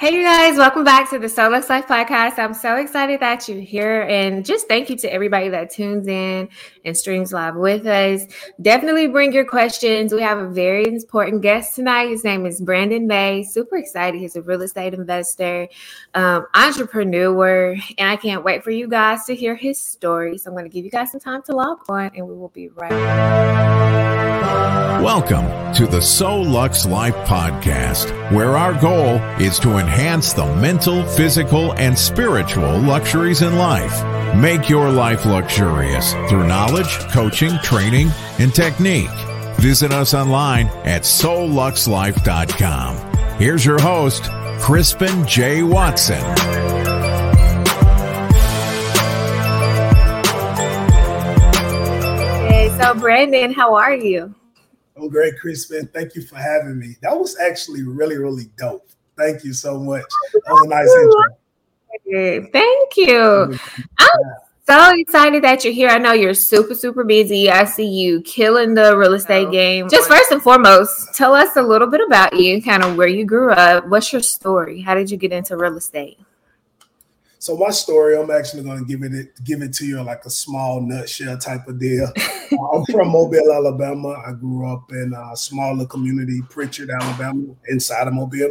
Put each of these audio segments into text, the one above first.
Hey, you guys, welcome back to the Soul Life podcast. I'm so excited that you're here. And just thank you to everybody that tunes in and streams live with us. Definitely bring your questions. We have a very important guest tonight. His name is Brandon May. Super excited. He's a real estate investor, um, entrepreneur, and I can't wait for you guys to hear his story. So I'm going to give you guys some time to log on, and we will be right back. Welcome to the Soul Lux Life podcast, where our goal is to enhance the mental, physical, and spiritual luxuries in life. Make your life luxurious through knowledge, coaching, training, and technique. Visit us online at soulluxlife.com. Here's your host, Crispin J. Watson. Hey, so Brandon, how are you? I'm great, Crispin. Thank you for having me. That was actually really, really dope. Thank you so much. That was a nice intro. Thank you. I'm so excited that you're here. I know you're super, super busy. I see you killing the real estate oh, game. Just first and foremost, tell us a little bit about you, kind of where you grew up. What's your story? How did you get into real estate? So my story, I'm actually going to give it give it to you like a small nutshell type of deal. I'm from Mobile, Alabama. I grew up in a smaller community, Prichard, Alabama, inside of Mobile.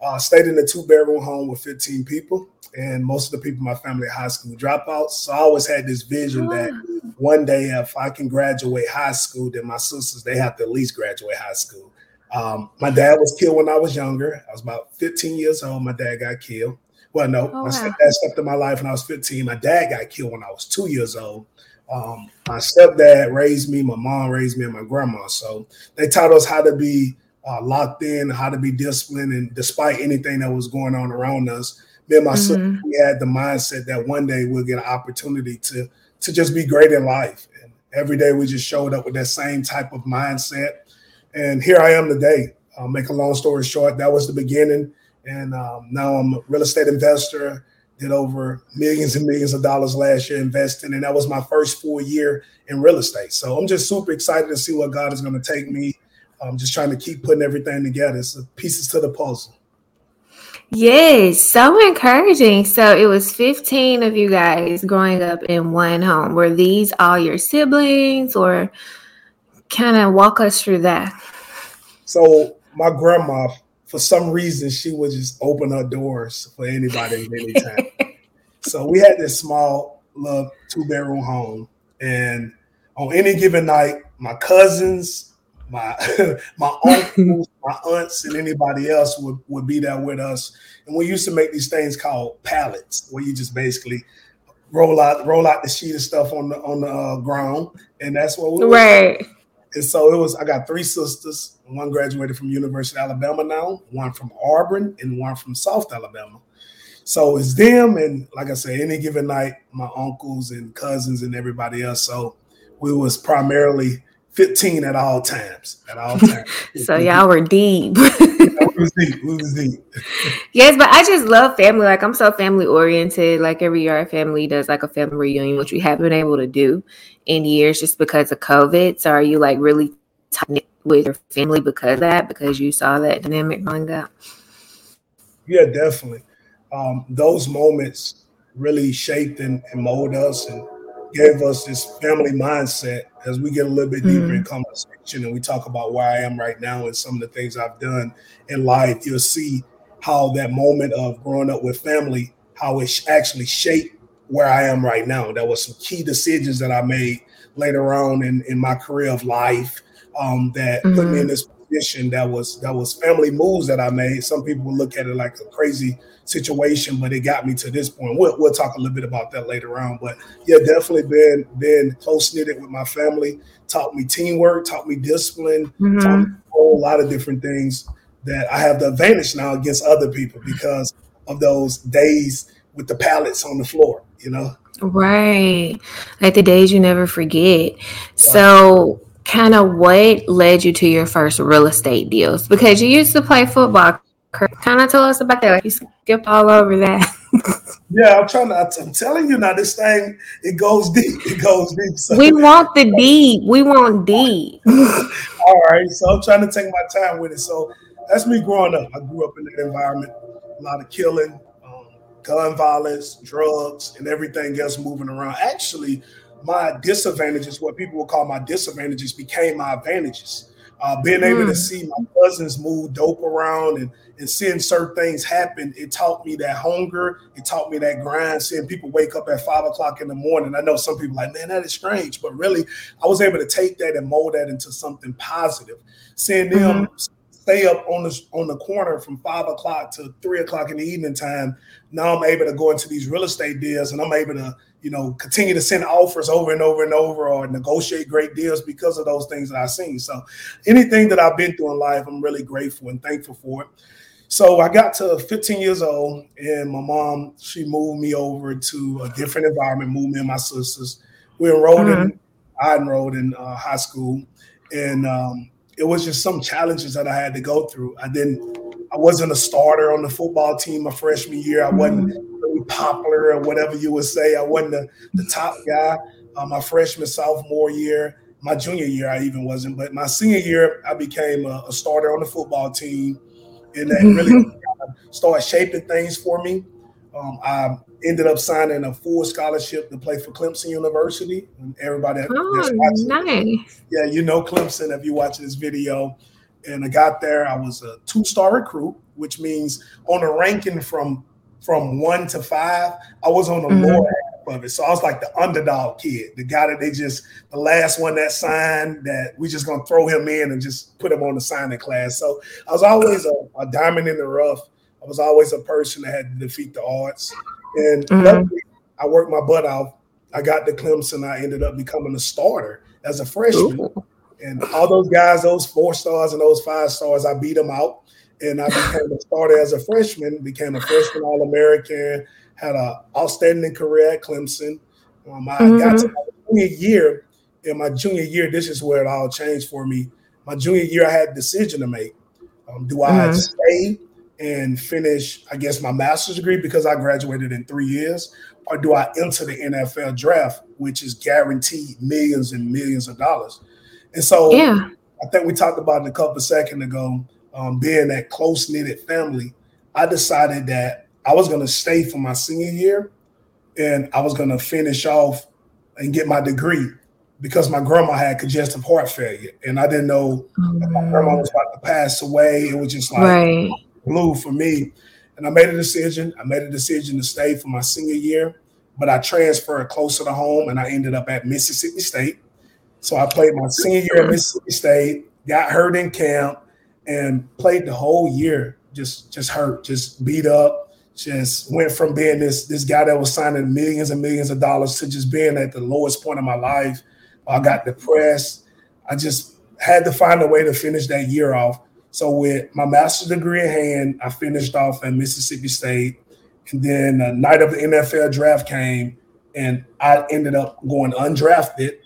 Uh, stayed in a two bedroom home with 15 people, and most of the people in my family are high school dropouts. So I always had this vision that one day, if I can graduate high school, then my sisters they have to at least graduate high school. Um, my dad was killed when I was younger. I was about 15 years old. My dad got killed. Well, no, oh, my wow. stepdad stepped in my life when I was 15. My dad got killed when I was two years old. Um, my stepdad raised me, my mom raised me, and my grandma. So they taught us how to be uh, locked in, how to be disciplined, and despite anything that was going on around us, me and my mm-hmm. sister, we had the mindset that one day we'll get an opportunity to to just be great in life. And every day we just showed up with that same type of mindset. And here I am today. I'll make a long story short, that was the beginning. And um, now I'm a real estate investor, did over millions and millions of dollars last year investing. And that was my first full year in real estate. So I'm just super excited to see what God is going to take me I'm just trying to keep putting everything together. So pieces to the puzzle. Yes, so encouraging. So it was 15 of you guys growing up in one home. Were these all your siblings or kind of walk us through that? So my grandma, for some reason, she would just open her doors for anybody at any time. so we had this small little two bedroom home. And on any given night, my cousins, my my uncles, my aunts, and anybody else would, would be there with us. And we used to make these things called pallets, where you just basically roll out roll out the sheet of stuff on the on the uh, ground, and that's what we right. And so it was. I got three sisters. One graduated from University of Alabama now, one from Auburn, and one from South Alabama. So it's them, and like I said, any given night, my uncles and cousins and everybody else. So we was primarily 15 at all times. At all times. so y'all were deep. was deep. was deep. yes, but I just love family. Like I'm so family oriented. Like every year our family does like a family reunion, which we haven't been able to do in years just because of COVID. So are you like really tight with your family because of that? Because you saw that dynamic growing up? Yeah, definitely. Um, those moments really shaped and, and mold us and gave us this family mindset as we get a little bit deeper mm-hmm. in conversation and we talk about where I am right now and some of the things I've done in life, you'll see how that moment of growing up with family, how it actually shaped where I am right now. There was some key decisions that I made later on in, in my career of life um, that mm-hmm. put me in mm-hmm. this position that was that was family moves that I made. Some people would look at it like a crazy situation, but it got me to this point. We'll, we'll talk a little bit about that later on. But yeah, definitely been been close knitted with my family. Taught me teamwork, taught me discipline, mm-hmm. taught me a whole lot of different things that I have the advantage now against other people because of those days with the pallets on the floor. You know. Right. Like the days you never forget. So kind of what led you to your first real estate deals? Because you used to play football Kind of tell us about that. Like you skipped all over that. yeah, I'm trying to. I'm telling you now. This thing it goes deep. It goes deep. So. We want the deep. We want deep. all right. So I'm trying to take my time with it. So that's me growing up. I grew up in that environment. a lot of killing, um, gun violence, drugs, and everything else moving around. Actually, my disadvantages, what people would call my disadvantages, became my advantages. Uh, being able mm. to hmm. see my cousins move dope around and, and seeing certain things happen, it taught me that hunger. It taught me that grind. Seeing people wake up at five o'clock in the morning. I know some people like, man, that is strange, but really, I was able to take that and mold that into something positive. Seeing them mm-hmm. stay up on the on the corner from five o'clock to three o'clock in the evening time. Now I'm able to go into these real estate deals, and I'm able to you know, continue to send offers over and over and over or negotiate great deals because of those things that I've seen. So anything that I've been through in life, I'm really grateful and thankful for it. So I got to 15 years old, and my mom, she moved me over to a different environment, moved me and my sisters. We enrolled mm-hmm. in, I enrolled in uh, high school, and um, it was just some challenges that I had to go through. I didn't, I wasn't a starter on the football team my freshman year. I wasn't mm-hmm popular or whatever you would say. I wasn't the, the top guy uh, my freshman, sophomore year. My junior year, I even wasn't. But my senior year, I became a, a starter on the football team. And that really started shaping things for me. Um, I ended up signing a full scholarship to play for Clemson University. And everybody oh, nice. yeah, you know Clemson if you watch this video. And I got there. I was a two-star recruit, which means on a ranking from from one to five, I was on the mm-hmm. lower half of it. So I was like the underdog kid, the guy that they just the last one that signed that we just gonna throw him in and just put him on the signing class. So I was always a, a diamond in the rough. I was always a person that had to defeat the odds. And mm-hmm. I worked my butt off. I got to Clemson. I ended up becoming a starter as a freshman. Ooh. And all those guys, those four stars and those five stars, I beat them out and I became a starter as a freshman, became a freshman All American, had an outstanding career at Clemson. Um, I mm-hmm. got to my junior year. In my junior year, this is where it all changed for me. My junior year, I had a decision to make. Um, do I mm-hmm. stay and finish, I guess, my master's degree because I graduated in three years, or do I enter the NFL draft, which is guaranteed millions and millions of dollars? And so, yeah. I think we talked about it a couple seconds ago um, being that close knitted family, I decided that I was going to stay for my senior year and I was going to finish off and get my degree because my grandma had congestive heart failure and I didn't know oh, my grandma was about to pass away. It was just like right. blue for me. And I made a decision. I made a decision to stay for my senior year, but I transferred closer to home and I ended up at Mississippi State. So I played my senior year at Mississippi State, got hurt in camp, and played the whole year just just hurt, just beat up, just went from being this this guy that was signing millions and millions of dollars to just being at the lowest point of my life. I got depressed. I just had to find a way to finish that year off. So with my master's degree in hand, I finished off at Mississippi State. And then the night of the NFL draft came, and I ended up going undrafted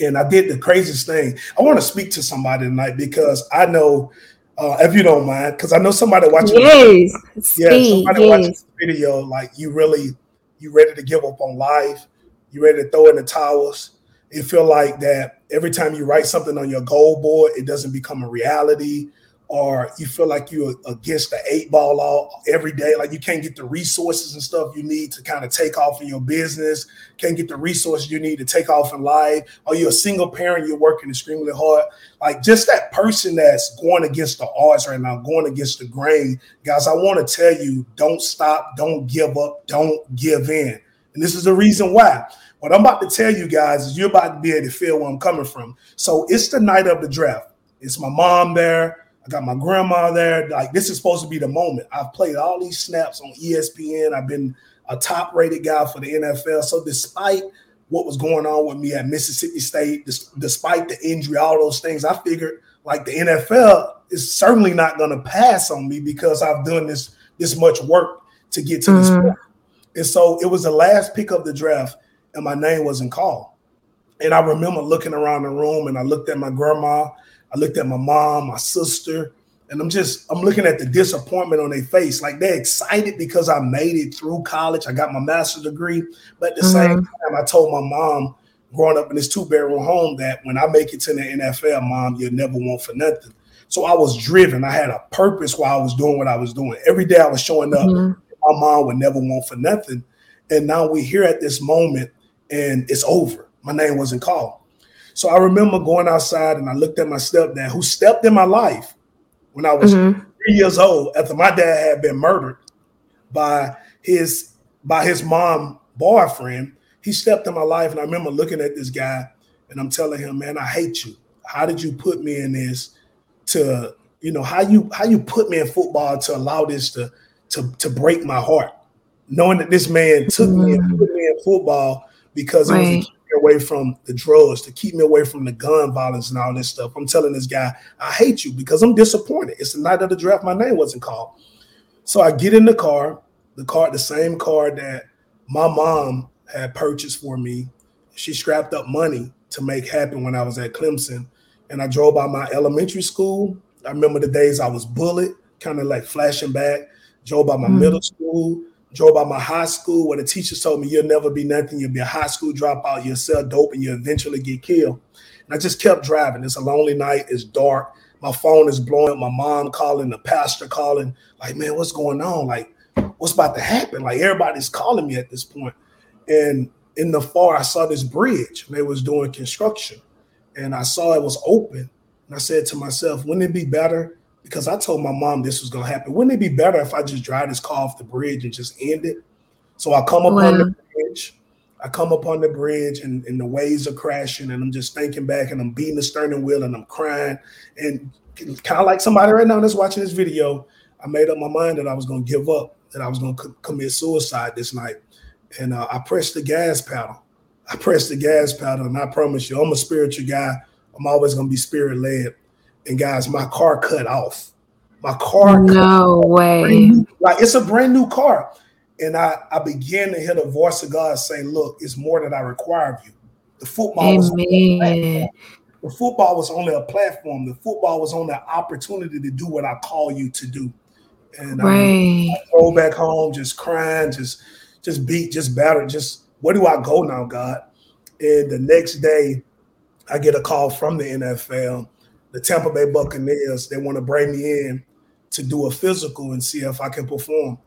and I did the craziest thing. I want to speak to somebody tonight because I know, uh, if you don't mind, because I know somebody watching. Yes, yeah, somebody yes. watching the video, like you really, you ready to give up on life, you ready to throw in the towels. It feel like that every time you write something on your goal board, it doesn't become a reality or you feel like you're against the eight ball all every day, like you can't get the resources and stuff you need to kind of take off in your business, can't get the resources you need to take off in life, or you're a single parent, you're working extremely hard. Like just that person that's going against the odds right now, going against the grain, guys. I want to tell you, don't stop, don't give up, don't give in. And this is the reason why. What I'm about to tell you guys is you're about to be able to feel where I'm coming from. So it's the night of the draft. It's my mom there. I got my grandma there. Like this is supposed to be the moment. I've played all these snaps on ESPN. I've been a top rated guy for the NFL. So despite what was going on with me at Mississippi State, despite the injury, all those things, I figured like the NFL is certainly not going to pass on me because I've done this this much work to get to mm-hmm. this point. And so it was the last pick of the draft, and my name wasn't called. And I remember looking around the room, and I looked at my grandma, I looked at my mom, my sister, and I'm just I'm looking at the disappointment on their face. Like they're excited because I made it through college. I got my master's degree, but at the mm-hmm. same time, I told my mom growing up in this two bedroom home that when I make it to the NFL, mom, you'll never want for nothing. So I was driven. I had a purpose while I was doing what I was doing. Every day I was showing up. Mm-hmm. My mom would never want for nothing. And now we're here at this moment and it's over. My name wasn't called. So I remember going outside and I looked at my stepdad who stepped in my life when I was mm-hmm. three years old after my dad had been murdered by his by his mom boyfriend. He stepped in my life and I remember looking at this guy and I'm telling him, man, I hate you. How did you put me in this? to you know how you how you put me in football to allow this to to to break my heart, knowing that this man took mm. me and mm. put me in football because right. it was me away from the drugs, to keep me away from the gun violence and all this stuff. I'm telling this guy, I hate you because I'm disappointed. It's the night of the draft, my name wasn't called. So I get in the car, the car, the same car that my mom had purchased for me. She scrapped up money to make happen when I was at Clemson and I drove by my elementary school. I remember the days I was bullied, kind of like flashing back. Drove by my mm. middle school, drove by my high school where the teachers told me you'll never be nothing. You'll be a high school dropout. You'll sell dope and you'll eventually get killed. And I just kept driving. It's a lonely night. It's dark. My phone is blowing up. My mom calling, the pastor calling. Like, man, what's going on? Like, what's about to happen? Like, everybody's calling me at this point. And in the far, I saw this bridge. And they was doing construction and I saw it was open. And I said to myself, wouldn't it be better? Because I told my mom this was gonna happen. Wouldn't it be better if I just drive this car off the bridge and just end it? So I come up wow. on the bridge. I come up on the bridge and, and the waves are crashing, and I'm just thinking back and I'm beating the steering wheel and I'm crying. And kind of like somebody right now that's watching this video, I made up my mind that I was gonna give up, that I was gonna co- commit suicide this night. And uh, I pressed the gas pedal I press the gas pedal, and I promise you, I'm a spiritual guy. I'm always gonna be spirit led. And guys, my car cut off. My car. No way. Like it's a brand new car, and I I began to hear the voice of God say, "Look, it's more that I require of you." The football Amen. was the football was only a platform. The football was only an opportunity to do what I call you to do. And um, right. I go back home just crying, just just beat, just battered, just where do I go now, God? And the next day, I get a call from the NFL, the Tampa Bay Buccaneers. They want to bring me in to do a physical and see if I can perform.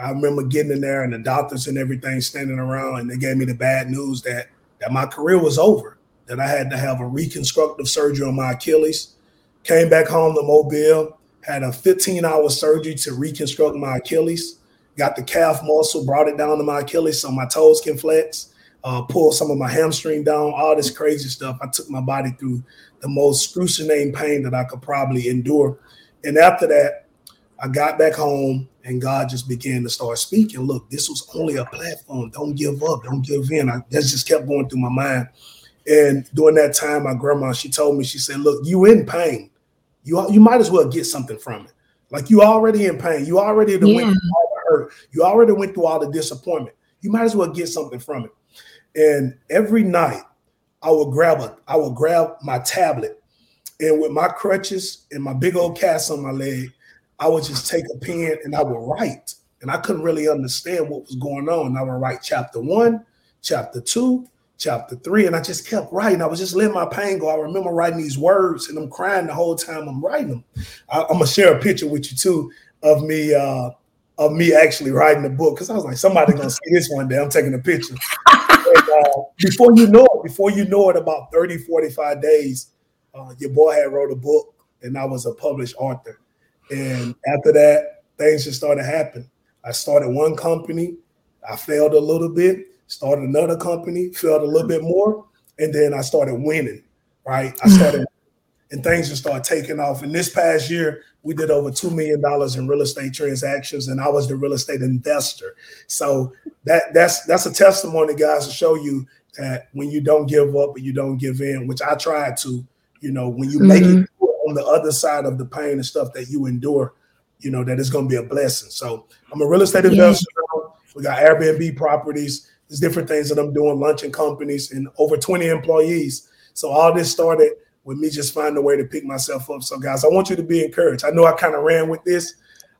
I remember getting in there and the doctors and everything standing around, and they gave me the bad news that that my career was over, that I had to have a reconstructive surgery on my Achilles. Came back home to Mobile, had a 15 hour surgery to reconstruct my Achilles got the calf muscle, brought it down to my Achilles so my toes can flex, uh, pull some of my hamstring down, all this crazy stuff. I took my body through the most excruciating pain that I could probably endure. And after that, I got back home and God just began to start speaking. Look, this was only a platform. Don't give up. Don't give in. I, that just kept going through my mind. And during that time, my grandma, she told me, she said, look, you in pain. You, you might as well get something from it. Like you already in pain. You already yeah. went through all the hurt. You already went through all the disappointment. You might as well get something from it. And every night I would grab a, I would grab my tablet and with my crutches and my big old cast on my leg, I would just take a pen and I would write. And I couldn't really understand what was going on. I would write chapter one, chapter two, chapter three, and I just kept writing. I was just letting my pain go. I remember writing these words and I'm crying the whole time I'm writing them. I, am gonna share a picture with you too of me uh, of me actually writing the book because I was like, somebody gonna see this one day. I'm taking a picture. And, uh, before you know it, before you know it, about 30, 45 days, uh, your boy had wrote a book and I was a published author. And after that, things just started happening. I started one company, I failed a little bit, started another company, failed a little bit more, and then I started winning, right? I started and things just started taking off. And this past year, we did over $2 million in real estate transactions, and I was the real estate investor. So that that's that's a testimony, guys, to show you that when you don't give up and you don't give in, which I tried to, you know, when you mm-hmm. make it mm-hmm. on the other side of the pain and stuff that you endure, you know, that it's gonna be a blessing. So I'm a real estate yeah. investor. We got Airbnb properties, there's different things that I'm doing, luncheon companies, and over 20 employees. So all this started with me just finding a way to pick myself up. So, guys, I want you to be encouraged. I know I kind of ran with this.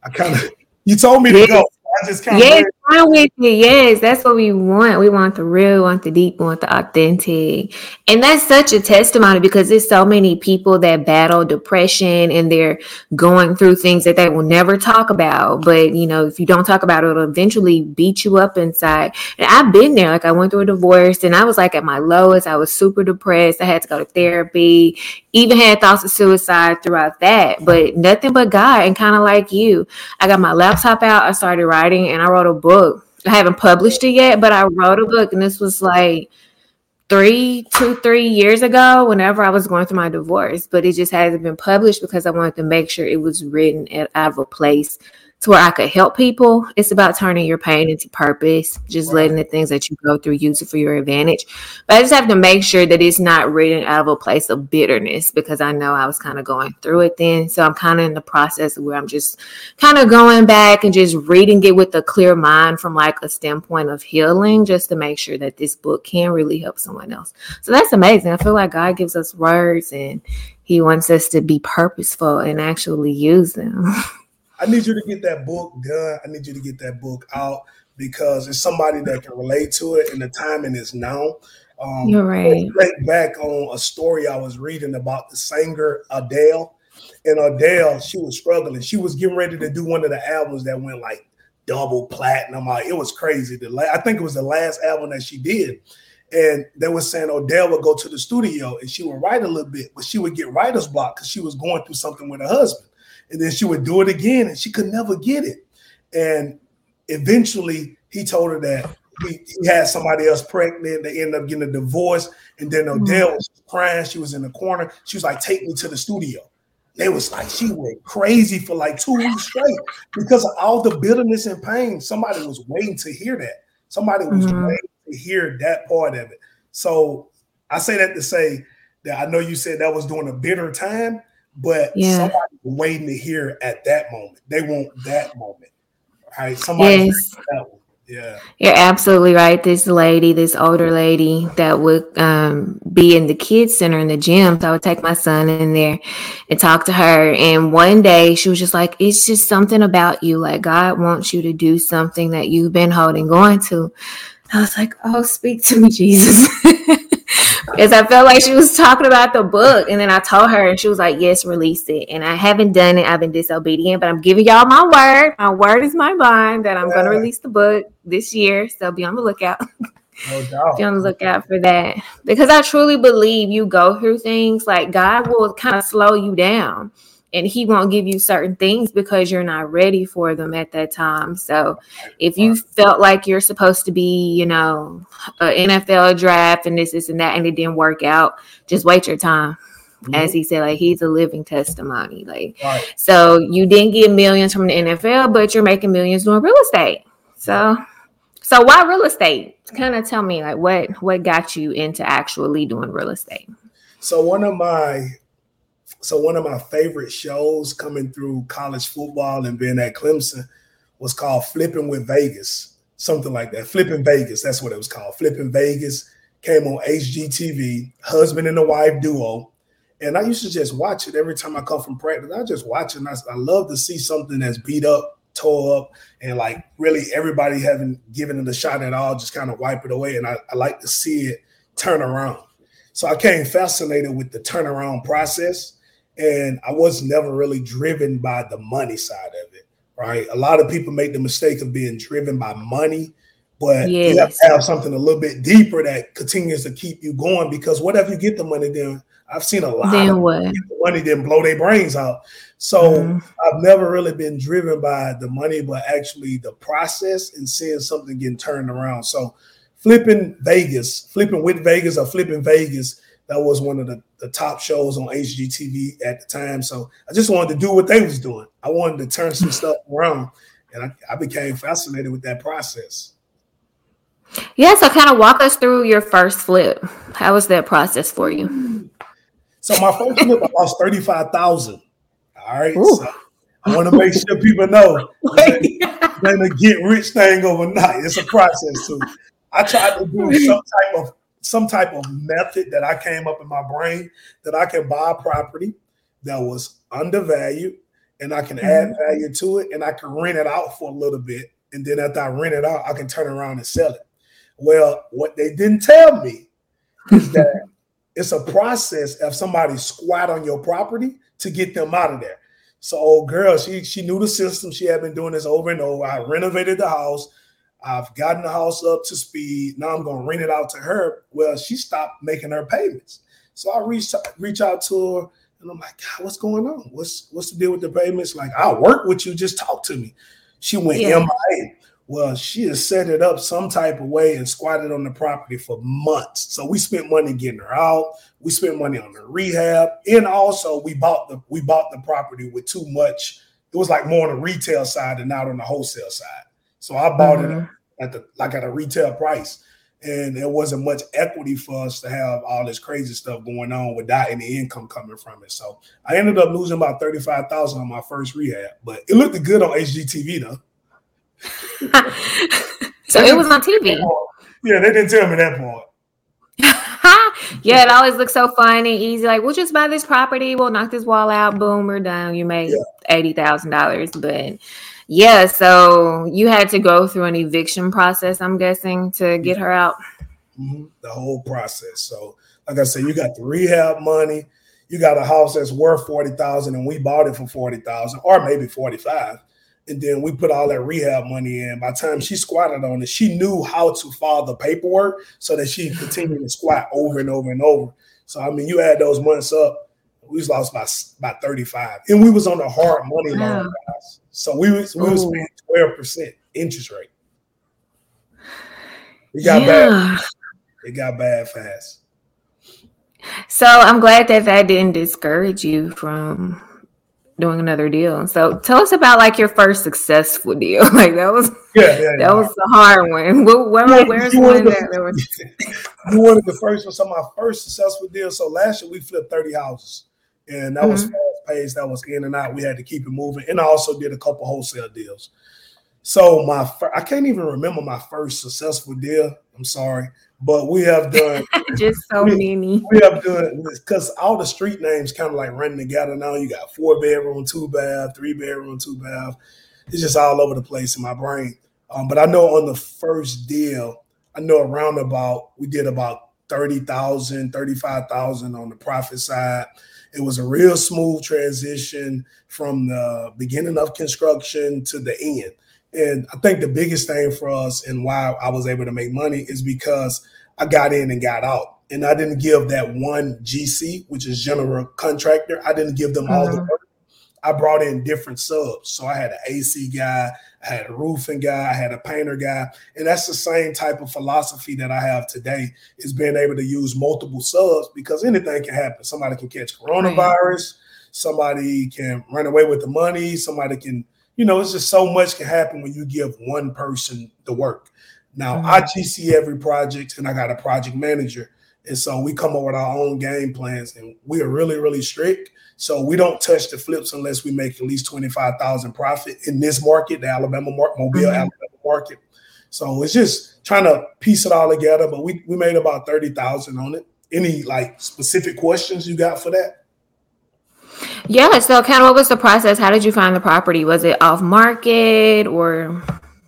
I kind of you told me to go. I just kind of yeah, I'm with. Yes, that's what we want. We want the real, we want the deep, we want the authentic. And that's such a testimony because there's so many people that battle depression and they're going through things that they will never talk about. But you know, if you don't talk about it, it'll eventually beat you up inside. And I've been there. Like I went through a divorce and I was like at my lowest. I was super depressed. I had to go to therapy, even had thoughts of suicide throughout that. But nothing but God and kind of like you. I got my laptop out, I started writing and I wrote a book. I haven't published it yet, but I wrote a book and this was like three, two, three years ago, whenever I was going through my divorce, but it just hasn't been published because I wanted to make sure it was written out of a place to where I could help people. It's about turning your pain into purpose, just letting the things that you go through use it for your advantage. But I just have to make sure that it's not written out of a place of bitterness because I know I was kind of going through it then. So I'm kind of in the process where I'm just kind of going back and just reading it with a clear mind from like a standpoint of healing, just to make sure that this book can really help someone else. So that's amazing. I feel like God gives us words and he wants us to be purposeful and actually use them. I need you to get that book done. I need you to get that book out because it's somebody that can relate to it, and the timing is now. Um, You're right. Think back on a story I was reading about the singer Adele, and Adele, she was struggling. She was getting ready to do one of the albums that went like double platinum. It was crazy. The la- I think it was the last album that she did. And they were saying Adele would go to the studio and she would write a little bit, but she would get writer's block because she was going through something with her husband and then she would do it again and she could never get it. And eventually he told her that he, he had somebody else pregnant. They ended up getting a divorce. And then mm-hmm. Adele was crying. She was in the corner. She was like take me to the studio. They was like she went crazy for like two weeks straight because of all the bitterness and pain. Somebody was waiting to hear that. Somebody was mm-hmm. waiting to hear that part of it. So i say that to say that i know you said that was during a bitter time but yeah. somebody waiting to hear at that moment. They want that moment, right? Somebody yes. Yeah. You're absolutely right. This lady, this older lady that would um, be in the kids center in the gym. So I would take my son in there and talk to her. And one day she was just like, it's just something about you. Like God wants you to do something that you've been holding on to. I was like, oh, speak to me, Jesus. Because I felt like she was talking about the book. And then I told her, and she was like, Yes, release it. And I haven't done it. I've been disobedient, but I'm giving y'all my word. My word is my bond that I'm yeah. going to release the book this year. So be on the lookout. No doubt. be on the lookout for that. Because I truly believe you go through things like God will kind of slow you down and he won't give you certain things because you're not ready for them at that time. So if you felt like you're supposed to be, you know, an NFL draft and this, this, and that, and it didn't work out, just wait your time. Mm-hmm. As he said, like he's a living testimony. Like, right. so you didn't get millions from the NFL, but you're making millions doing real estate. So, so why real estate? Kind of tell me, like, what what got you into actually doing real estate? So one of my so one of my favorite shows coming through college football and being at Clemson was called Flipping with Vegas, something like that. Flipping Vegas, that's what it was called. Flipping Vegas came on HGTV, husband and a wife duo. And I used to just watch it every time I come from practice. I just watch it. I, I love to see something that's beat up, tore up, and like really everybody having given it a shot at all, just kind of wipe it away. And I, I like to see it turn around. So I came fascinated with the turnaround process and I was never really driven by the money side of it. Right, a lot of people make the mistake of being driven by money, but yes. you have to have something a little bit deeper that continues to keep you going. Because whatever you get the money, then I've seen a lot then of what? the money then blow their brains out. So mm-hmm. I've never really been driven by the money, but actually the process and seeing something getting turned around. So flipping Vegas, flipping with Vegas or flipping Vegas that was one of the, the top shows on HGTV at the time. So I just wanted to do what they was doing. I wanted to turn some stuff around, and I, I became fascinated with that process. Yeah, so kind of walk us through your first flip. How was that process for you? So my first flip, I lost thirty five thousand. All right, so I want to make sure people know then a get rich thing overnight. It's a process too. I tried to do some type of some type of method that I came up in my brain that I can buy a property that was undervalued and I can mm-hmm. add value to it and I can rent it out for a little bit and then after I rent it out, I can turn around and sell it. Well, what they didn't tell me is that it's a process of somebody squat on your property to get them out of there. So old girl, she she knew the system. She had been doing this over and over. I renovated the house. I've gotten the house up to speed. Now I'm going to rent it out to her. Well, she stopped making her payments. So I reached reach out to her and I'm like, God, what's going on? What's what's the deal with the payments? Like, I'll work with you. Just talk to me. She went yeah. MIA. Well, she has set it up some type of way and squatted on the property for months. So we spent money getting her out. We spent money on the rehab, and also we bought the we bought the property with too much. It was like more on the retail side and not on the wholesale side. So I bought mm-hmm. it at the like at a retail price, and there wasn't much equity for us to have all this crazy stuff going on without any income coming from it. So I ended up losing about thirty five thousand on my first rehab, but it looked good on HGTV though. so it was on TV. Yeah, they didn't tell me that part. yeah, it always looks so fun and easy. Like, we'll just buy this property, we'll knock this wall out, boom, we're done. You made yeah. eighty thousand dollars. But yeah, so you had to go through an eviction process, I'm guessing, to get her out. Mm-hmm. The whole process. So, like I said, you got the rehab money, you got a house that's worth forty thousand, and we bought it for forty thousand, or maybe forty five and then we put all that rehab money in. By the time she squatted on it, she knew how to file the paperwork so that she continued to squat over and over and over. So I mean, you add those months up, we was lost by about 35. And we was on a hard money loan, guys. So we was we was paying 12% interest rate. It got yeah. bad. It got bad fast. So I'm glad that that didn't discourage you from doing another deal. So tell us about like your first successful deal. like that was yeah, yeah, yeah. that was the hard one. Where, where, where's one that, that was you wanted the first one. So my first successful deal. So last year we flipped 30 houses. And that mm-hmm. was paced, that was in and out. We had to keep it moving. And I also did a couple wholesale deals. So my I can't even remember my first successful deal. I'm sorry but we have done just so we, many. We have done because all the street names kind of like running together now. You got four bedroom, two bath, three bedroom, two bath. It's just all over the place in my brain. Um, but I know on the first deal, I know around about we did about 30,000, 35,000 on the profit side. It was a real smooth transition from the beginning of construction to the end. And I think the biggest thing for us and why I was able to make money is because I got in and got out. And I didn't give that one GC, which is general contractor, I didn't give them mm-hmm. all the uh-huh. work. I brought in different subs. So I had an AC guy, I had a roofing guy, I had a painter guy. And that's the same type of philosophy that I have today is being able to use multiple subs because anything can happen. Somebody can catch coronavirus, somebody can run away with the money, somebody can you know, it's just so much can happen when you give one person the work. Now, mm-hmm. I GC every project and I got a project manager. And so we come up with our own game plans and we are really, really strict. So we don't touch the flips unless we make at least 25,000 profit in this market, the Alabama market, Mobile, mm-hmm. Alabama market. So it's just trying to piece it all together. But we, we made about 30,000 on it. Any like specific questions you got for that? Yeah. So, kind of, what was the process? How did you find the property? Was it off market or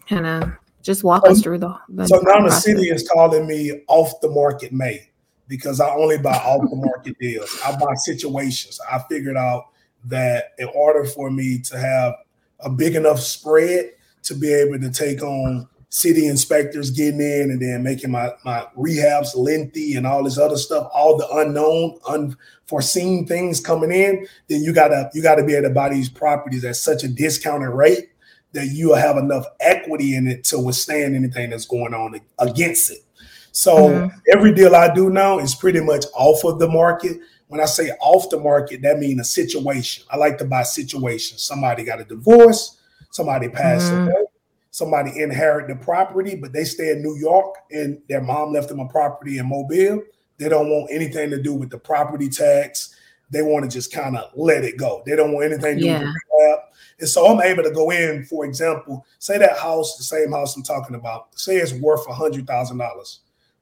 kind of just walk us through the? the so now process. the city is calling me off the market May because I only buy off the market deals. I buy situations. I figured out that in order for me to have a big enough spread to be able to take on city inspectors getting in and then making my, my rehabs lengthy and all this other stuff, all the unknown, unforeseen things coming in, then you gotta you gotta be able to buy these properties at such a discounted rate that you have enough equity in it to withstand anything that's going on against it. So mm-hmm. every deal I do now is pretty much off of the market. When I say off the market, that means a situation. I like to buy situations. Somebody got a divorce, somebody passed mm-hmm. away, somebody inherit the property, but they stay in New York and their mom left them a property in Mobile. They don't want anything to do with the property tax. They want to just kind of let it go. They don't want anything to do yeah. with that. And so I'm able to go in, for example, say that house, the same house I'm talking about, say it's worth a hundred thousand dollars.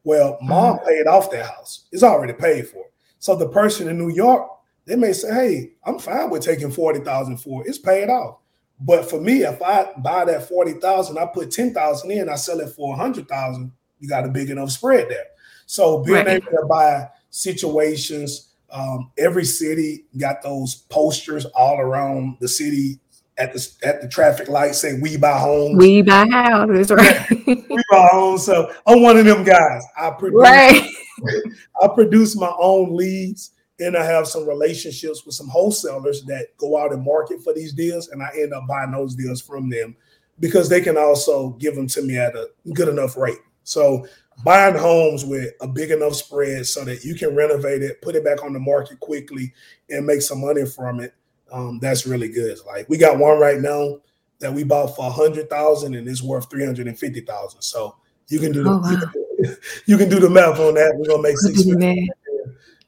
Well, mom mm-hmm. paid off that house. It's already paid for. So the person in New York, they may say, Hey, I'm fine with taking 40,000 for it. It's paid off. But for me, if I buy that 40,000, I put 10,000 in, I sell it for 100,000, you got a big enough spread there. So being right. able to buy situations, um, every city got those posters all around the city at the at the traffic light saying "We buy homes." We buy houses, right? we buy homes. So I'm one of them guys. I produce, right. I produce my own leads, and I have some relationships with some wholesalers that go out and market for these deals, and I end up buying those deals from them because they can also give them to me at a good enough rate. So buying homes with a big enough spread so that you can renovate it, put it back on the market quickly, and make some money from it um, that's really good. Like we got one right now that we bought for a hundred thousand and it's worth three hundred and fifty thousand. So you can do the oh, wow. you, can, you, can, do the math on that. We're gonna make six.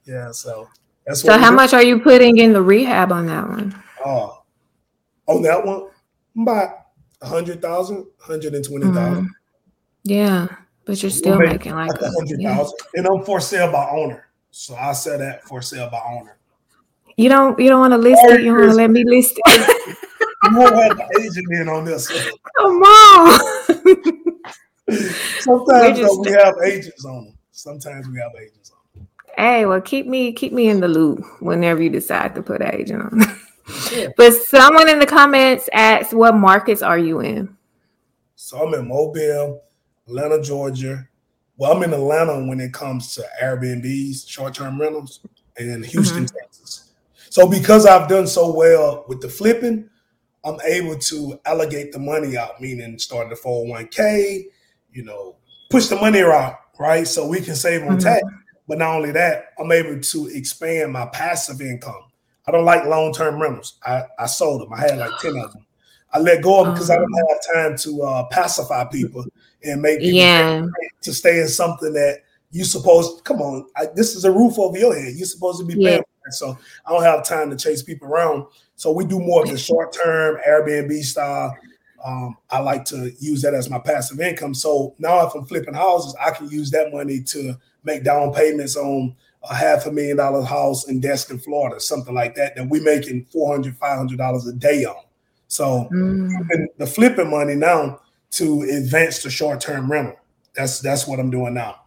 Yeah, so that's so. how much are you putting in the rehab on that one? Uh, on that one, about a hundred thousand, hundred and twenty thousand. Mm-hmm. Yeah, but you're still making like a hundred thousand, yeah. and I'm for sale by owner. So I sell that for sale by owner. You don't you don't want to list it. You want to let me list it. you won't have the agent in on this. Come on. Sometimes just, though, we have agents on them. Sometimes we have agents on them. Hey, well, keep me keep me in the loop whenever you decide to put an agent on. Yeah. But someone in the comments asked, "What markets are you in?" So I'm in Mobile, Atlanta, Georgia. Well, I'm in Atlanta when it comes to Airbnbs, short-term rentals, and Houston, mm-hmm. Texas. So because I've done so well with the flipping, I'm able to allocate the money out, meaning start the 401k, you know, push the money around, right? So we can save on mm-hmm. tax. But not only that, I'm able to expand my passive income. I don't like long-term rentals. I, I sold them. I had like 10 of them. I let go of them because I don't oh. have time to uh, pacify people and make people yeah. to stay in something that you supposed come on. I, this is a roof over your head. You're supposed to be paying so I don't have time to chase people around. So we do more of the short term Airbnb style. Um, I like to use that as my passive income. So now if I'm flipping houses, I can use that money to make down payments on a half a million dollar house in Destin, Florida, something like that, that we're making $400, $500 a day on. So mm. the flipping money now to advance the short term rental. That's that's what I'm doing now.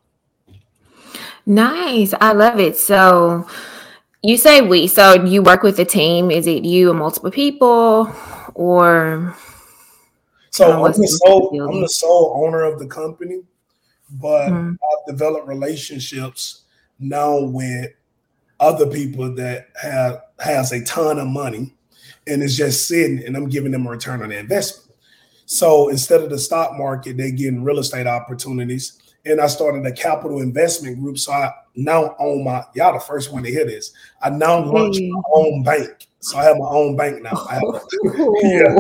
Nice. I love it. So you say we, so you work with a team. Is it you and multiple people, or? So I'm the, sole, I'm the sole owner of the company, but mm-hmm. I've developed relationships now with other people that have has a ton of money and it's just sitting and I'm giving them a return on investment. So instead of the stock market, they're getting real estate opportunities and I started a capital investment group. So I now own my y'all the first one to hear this. I now launched my own bank. So I have my own bank now. I have, yeah,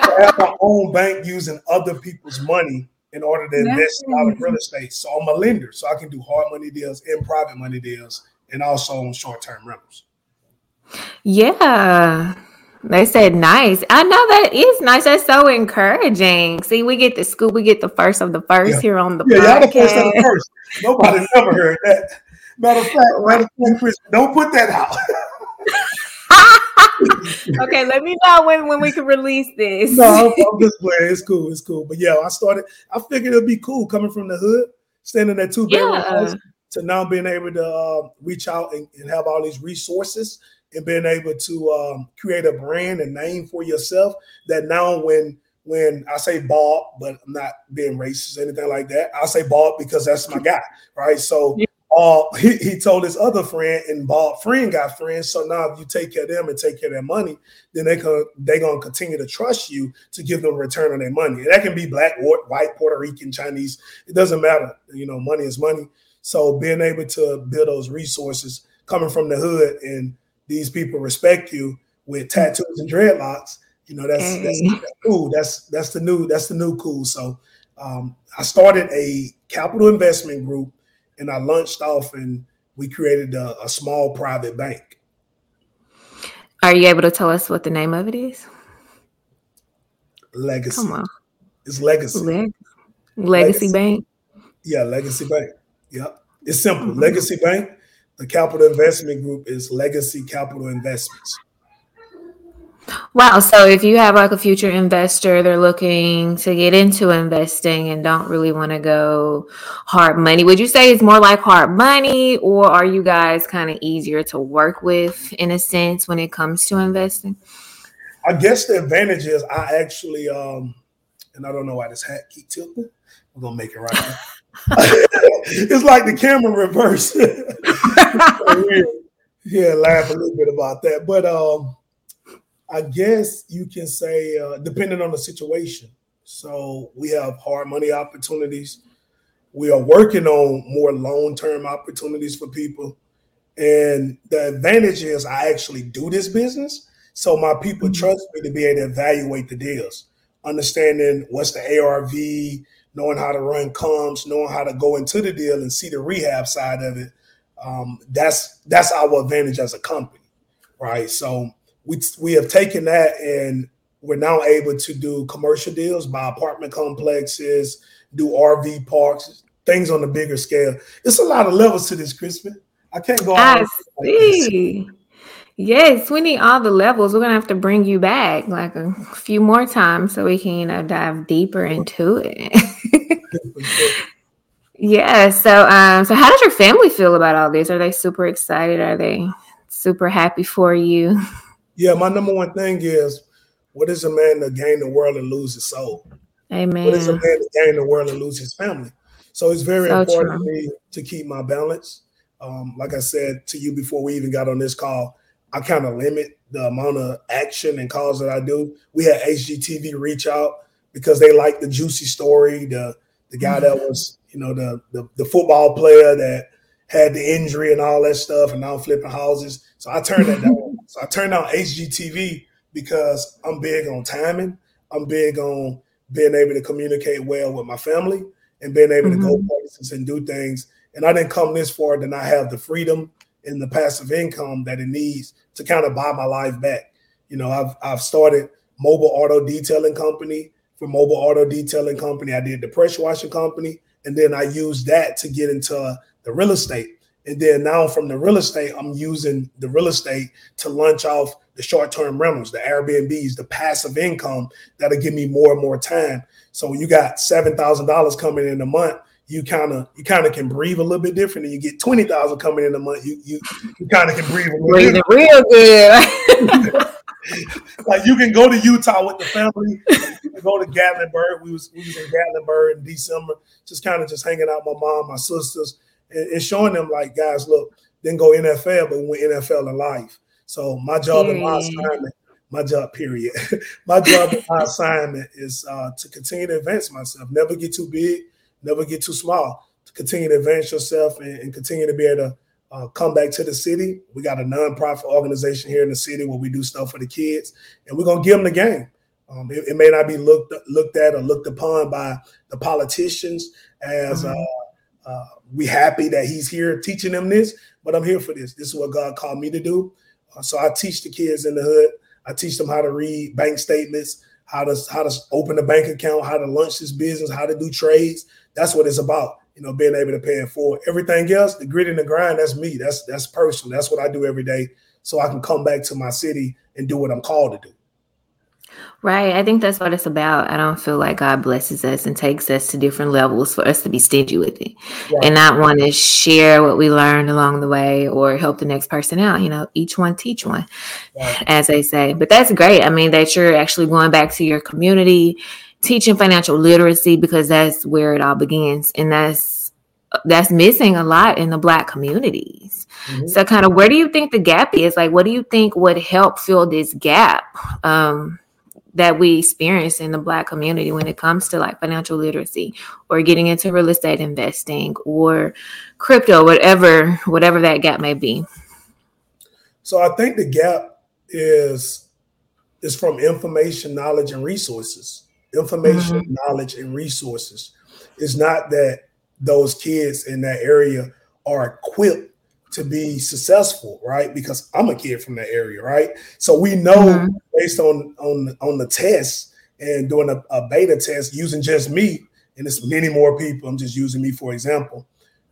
I have my own bank using other people's money in order to invest in of real estate. So I'm a lender, so I can do hard money deals and private money deals, and also on short term rentals. Yeah. They said nice. I know that is nice. That's so encouraging. See, we get the scoop. We get the first of the first yeah. here on the yeah, podcast. y'all the first of the first. Nobody never heard that. Matter of fact, matter of fact, Chris, don't put that out. okay, let me know when, when we can release this. no, I'm, I'm just playing. It's cool. It's cool. But yeah, I started. I figured it'd be cool coming from the hood, standing at two bedroom yeah. to now being able to uh, reach out and, and have all these resources and being able to um, create a brand and name for yourself that now when when I say Bob, but I'm not being racist or anything like that. I say Bob because that's my guy, right? So uh, he, he told his other friend, and Bob friend got friends. So now if you take care of them and take care of their money, then they can they gonna continue to trust you to give them a return on their money. And that can be black, white, Puerto Rican, Chinese. It doesn't matter. You know, money is money. So being able to build those resources coming from the hood and these people respect you with tattoos and dreadlocks, you know, that's, hey. that's, that's cool. That's that's the new that's the new cool. So um, I started a capital investment group and I launched off and we created a, a small private bank. Are you able to tell us what the name of it is? Legacy. Come on. It's Legacy. Leg- Legacy. Legacy Bank. Yeah, Legacy Bank. Yep. It's simple. Mm-hmm. Legacy Bank. The capital investment group is Legacy Capital Investments. Wow. So if you have like a future investor, they're looking to get into investing and don't really want to go hard money, would you say it's more like hard money or are you guys kind of easier to work with in a sense when it comes to investing? I guess the advantage is I actually, um, and I don't know why this hat keep tilting. I'm gonna make it right now. it's like the camera reverse. yeah, laugh a little bit about that. But um, I guess you can say, uh, depending on the situation. So we have hard money opportunities. We are working on more long term opportunities for people. And the advantage is I actually do this business. So my people mm-hmm. trust me to be able to evaluate the deals, understanding what's the ARV, knowing how to run comps, knowing how to go into the deal and see the rehab side of it. Um, that's that's our advantage as a company, right? So we we have taken that and we're now able to do commercial deals, buy apartment complexes, do RV parks, things on a bigger scale. It's a lot of levels to this, Crispin. I can't go. I see. Like yes, we need all the levels. We're gonna have to bring you back like a few more times so we can you know dive deeper into it. yeah. So, um, so how does your family feel about all this? Are they super excited? Are they super happy for you? Yeah, my number one thing is what is a man to gain the world and lose his soul? Amen. What is a man to gain the world and lose his family? So it's very so important for me to keep my balance. Um, like I said to you before we even got on this call, I kind of limit the amount of action and calls that I do. We had HGTV reach out because they like the juicy story, the the guy that mm-hmm. was, you know, the, the the football player that had the injury and all that stuff, and now flipping houses. So I turned that down. So I turned on HGTV because I'm big on timing. I'm big on being able to communicate well with my family and being able mm-hmm. to go mm-hmm. places and do things. And I didn't come this far, to not have the freedom and the passive income that it needs to kind of buy my life back. You know, I've I've started mobile auto detailing company. For mobile auto detailing company, I did the pressure washing company, and then I used that to get into the real estate. And then now from the real estate, I'm using the real estate to launch off the short-term rentals, the Airbnbs, the passive income that'll give me more and more time. So when you got seven thousand dollars coming in a month, you kind of you kind of can breathe a little bit different. And you get twenty thousand coming in a month, you you, you kind of can breathe a little Breathing real good. like you can go to Utah with the family. Go to Gatlinburg. We was we was in Gatlinburg in December, just kind of just hanging out with my mom, my sisters, and, and, showing them like, guys, look, didn't go NFL, but we went NFL in life. So my job and my assignment, my job, period. my job and my assignment is uh, to continue to advance myself. Never get too big, never get too small. To continue to advance yourself and, and continue to be able to uh, come back to the city. We got a nonprofit organization here in the city where we do stuff for the kids, and we're gonna give them the game. Um, it, it, may not be looked looked at or looked upon by the politicians as mm-hmm. uh, uh, we happy that he's here teaching them this, but I'm here for this. This is what God called me to do. Uh, so I teach the kids in the hood. I teach them how to read bank statements, how to how to open a bank account, how to launch this business, how to do trades. That's what it's about you know, being able to pay it forward. Everything else, the grit and the grind, that's me. That's that's personal. That's what I do every day. So I can come back to my city and do what I'm called to do. Right. I think that's what it's about. I don't feel like God blesses us and takes us to different levels for us to be stingy with it right. and not want to share what we learned along the way or help the next person out. You know, each one teach one, right. as they say. But that's great. I mean, that you're actually going back to your community teaching financial literacy because that's where it all begins and that's that's missing a lot in the black communities mm-hmm. so kind of where do you think the gap is like what do you think would help fill this gap um, that we experience in the black community when it comes to like financial literacy or getting into real estate investing or crypto whatever whatever that gap may be so i think the gap is is from information knowledge and resources information, mm-hmm. knowledge, and resources. It's not that those kids in that area are equipped to be successful, right? Because I'm a kid from that area, right? So we know mm-hmm. based on on on the test and doing a, a, beta test using just me, and it's many more people. I'm just using me for example.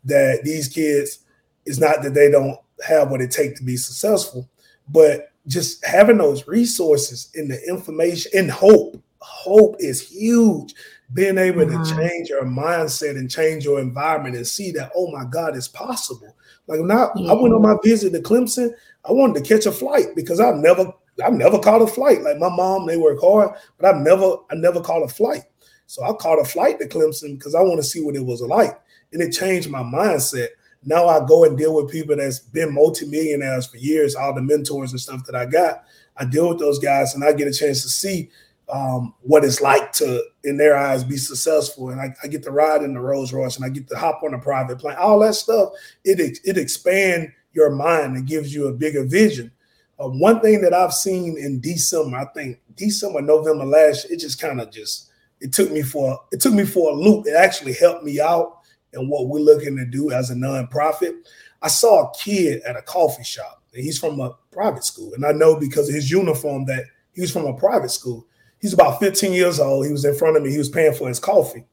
That these kids, it's not that they don't have what it takes to be successful, but just having those resources and the information and hope. Hope is huge. Being able mm-hmm. to change your mindset and change your environment and see that, oh my God, it's possible. Like now, yeah. I went on my visit to Clemson. I wanted to catch a flight because I've never, I've never caught a flight. Like my mom, they work hard, but I've never, I never caught a flight. So I caught a flight to Clemson because I want to see what it was like, and it changed my mindset now I go and deal with people that's been multimillionaires for years, all the mentors and stuff that I got. I deal with those guys and I get a chance to see um, what it's like to, in their eyes, be successful. And I, I, get to ride in the Rolls Royce and I get to hop on a private plane. All that stuff, it it expand your mind and gives you a bigger vision. Uh, one thing that I've seen in December, I think December, November last, year, it just kind of just it took me for it took me for a loop. It actually helped me out and what we're looking to do as a nonprofit. I saw a kid at a coffee shop, and he's from a private school. And I know because of his uniform that he was from a private school. He's about 15 years old. He was in front of me. He was paying for his coffee.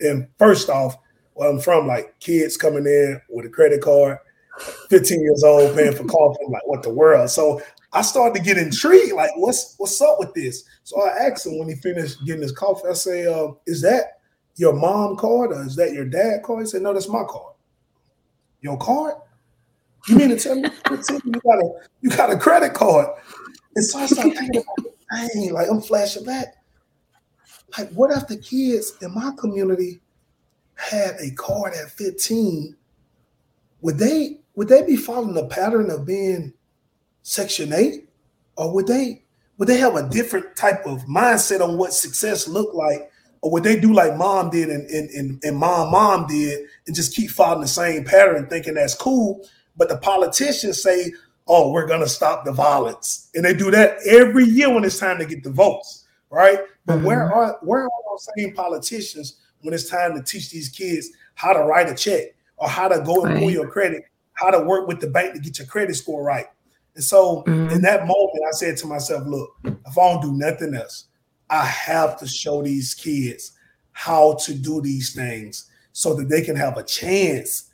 And first off, well, I'm from like kids coming in with a credit card, 15 years old, paying for coffee. I'm like, what the world? So I started to get intrigued. Like, what's what's up with this? So I asked him when he finished getting his coffee. I say, uh, "Is that your mom card or is that your dad card? He said, No, that's my card. Your card? You mean to tell me you got a you got a credit card? And so I started thinking about dang, like I'm flashing back. Like, what if the kids in my community had a card at 15? Would they would they be following the pattern of being section 8? Or would they would they have a different type of mindset on what success looked like or would they do like mom did and, and, and, and mom mom did and just keep following the same pattern thinking that's cool but the politicians say oh we're going to stop the violence and they do that every year when it's time to get the votes right but mm-hmm. where are where are those same politicians when it's time to teach these kids how to write a check or how to go and pull your credit how to work with the bank to get your credit score right and so mm-hmm. in that moment i said to myself look if i don't do nothing else I have to show these kids how to do these things so that they can have a chance.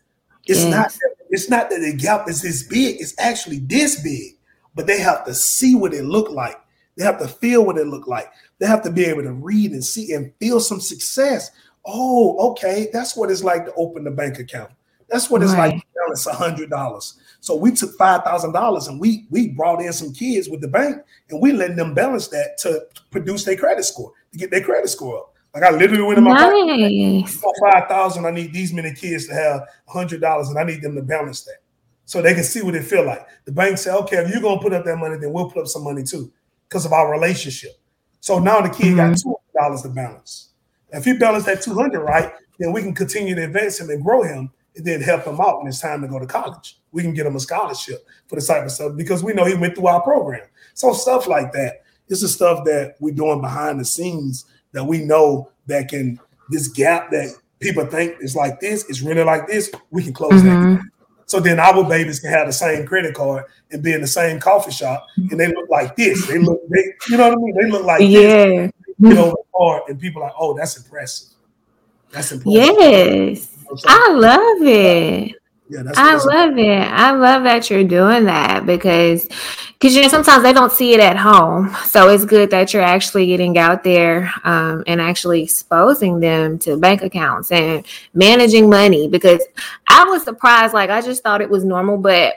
It's yes. not it's not that the gap is this big, it's actually this big, but they have to see what it look like. They have to feel what it look like. They have to be able to read and see and feel some success. Oh, okay, that's what it's like to open the bank account. That's what it's right. like to balance a hundred dollars. So we took five thousand dollars and we we brought in some kids with the bank and we letting them balance that to produce their credit score to get their credit score up. Like I literally went in my nice. bank, five thousand. I need these many kids to have hundred dollars, and I need them to balance that so they can see what it feel like. The bank said, okay, if you're gonna put up that money, then we'll put up some money too because of our relationship. So now the kid mm-hmm. got two hundred dollars to balance. If he balance that two hundred right, then we can continue to advance him and grow him and then help him out when it's time to go to college. We can get him a scholarship for the type of stuff because we know he went through our program. So stuff like that. This is stuff that we're doing behind the scenes that we know that can this gap that people think is like this is really like this. We can close mm-hmm. that. So then our babies can have the same credit card and be in the same coffee shop, and they look like this. They look, they, you know what I mean? They look like yeah. This. You know, or, and people are like, oh, that's impressive. That's impressive. Yes. I love it. Yeah, I love it. I love that you're doing that because because you know sometimes they don't see it at home, so it's good that you're actually getting out there um, and actually exposing them to bank accounts and managing money. Because I was surprised, like I just thought it was normal, but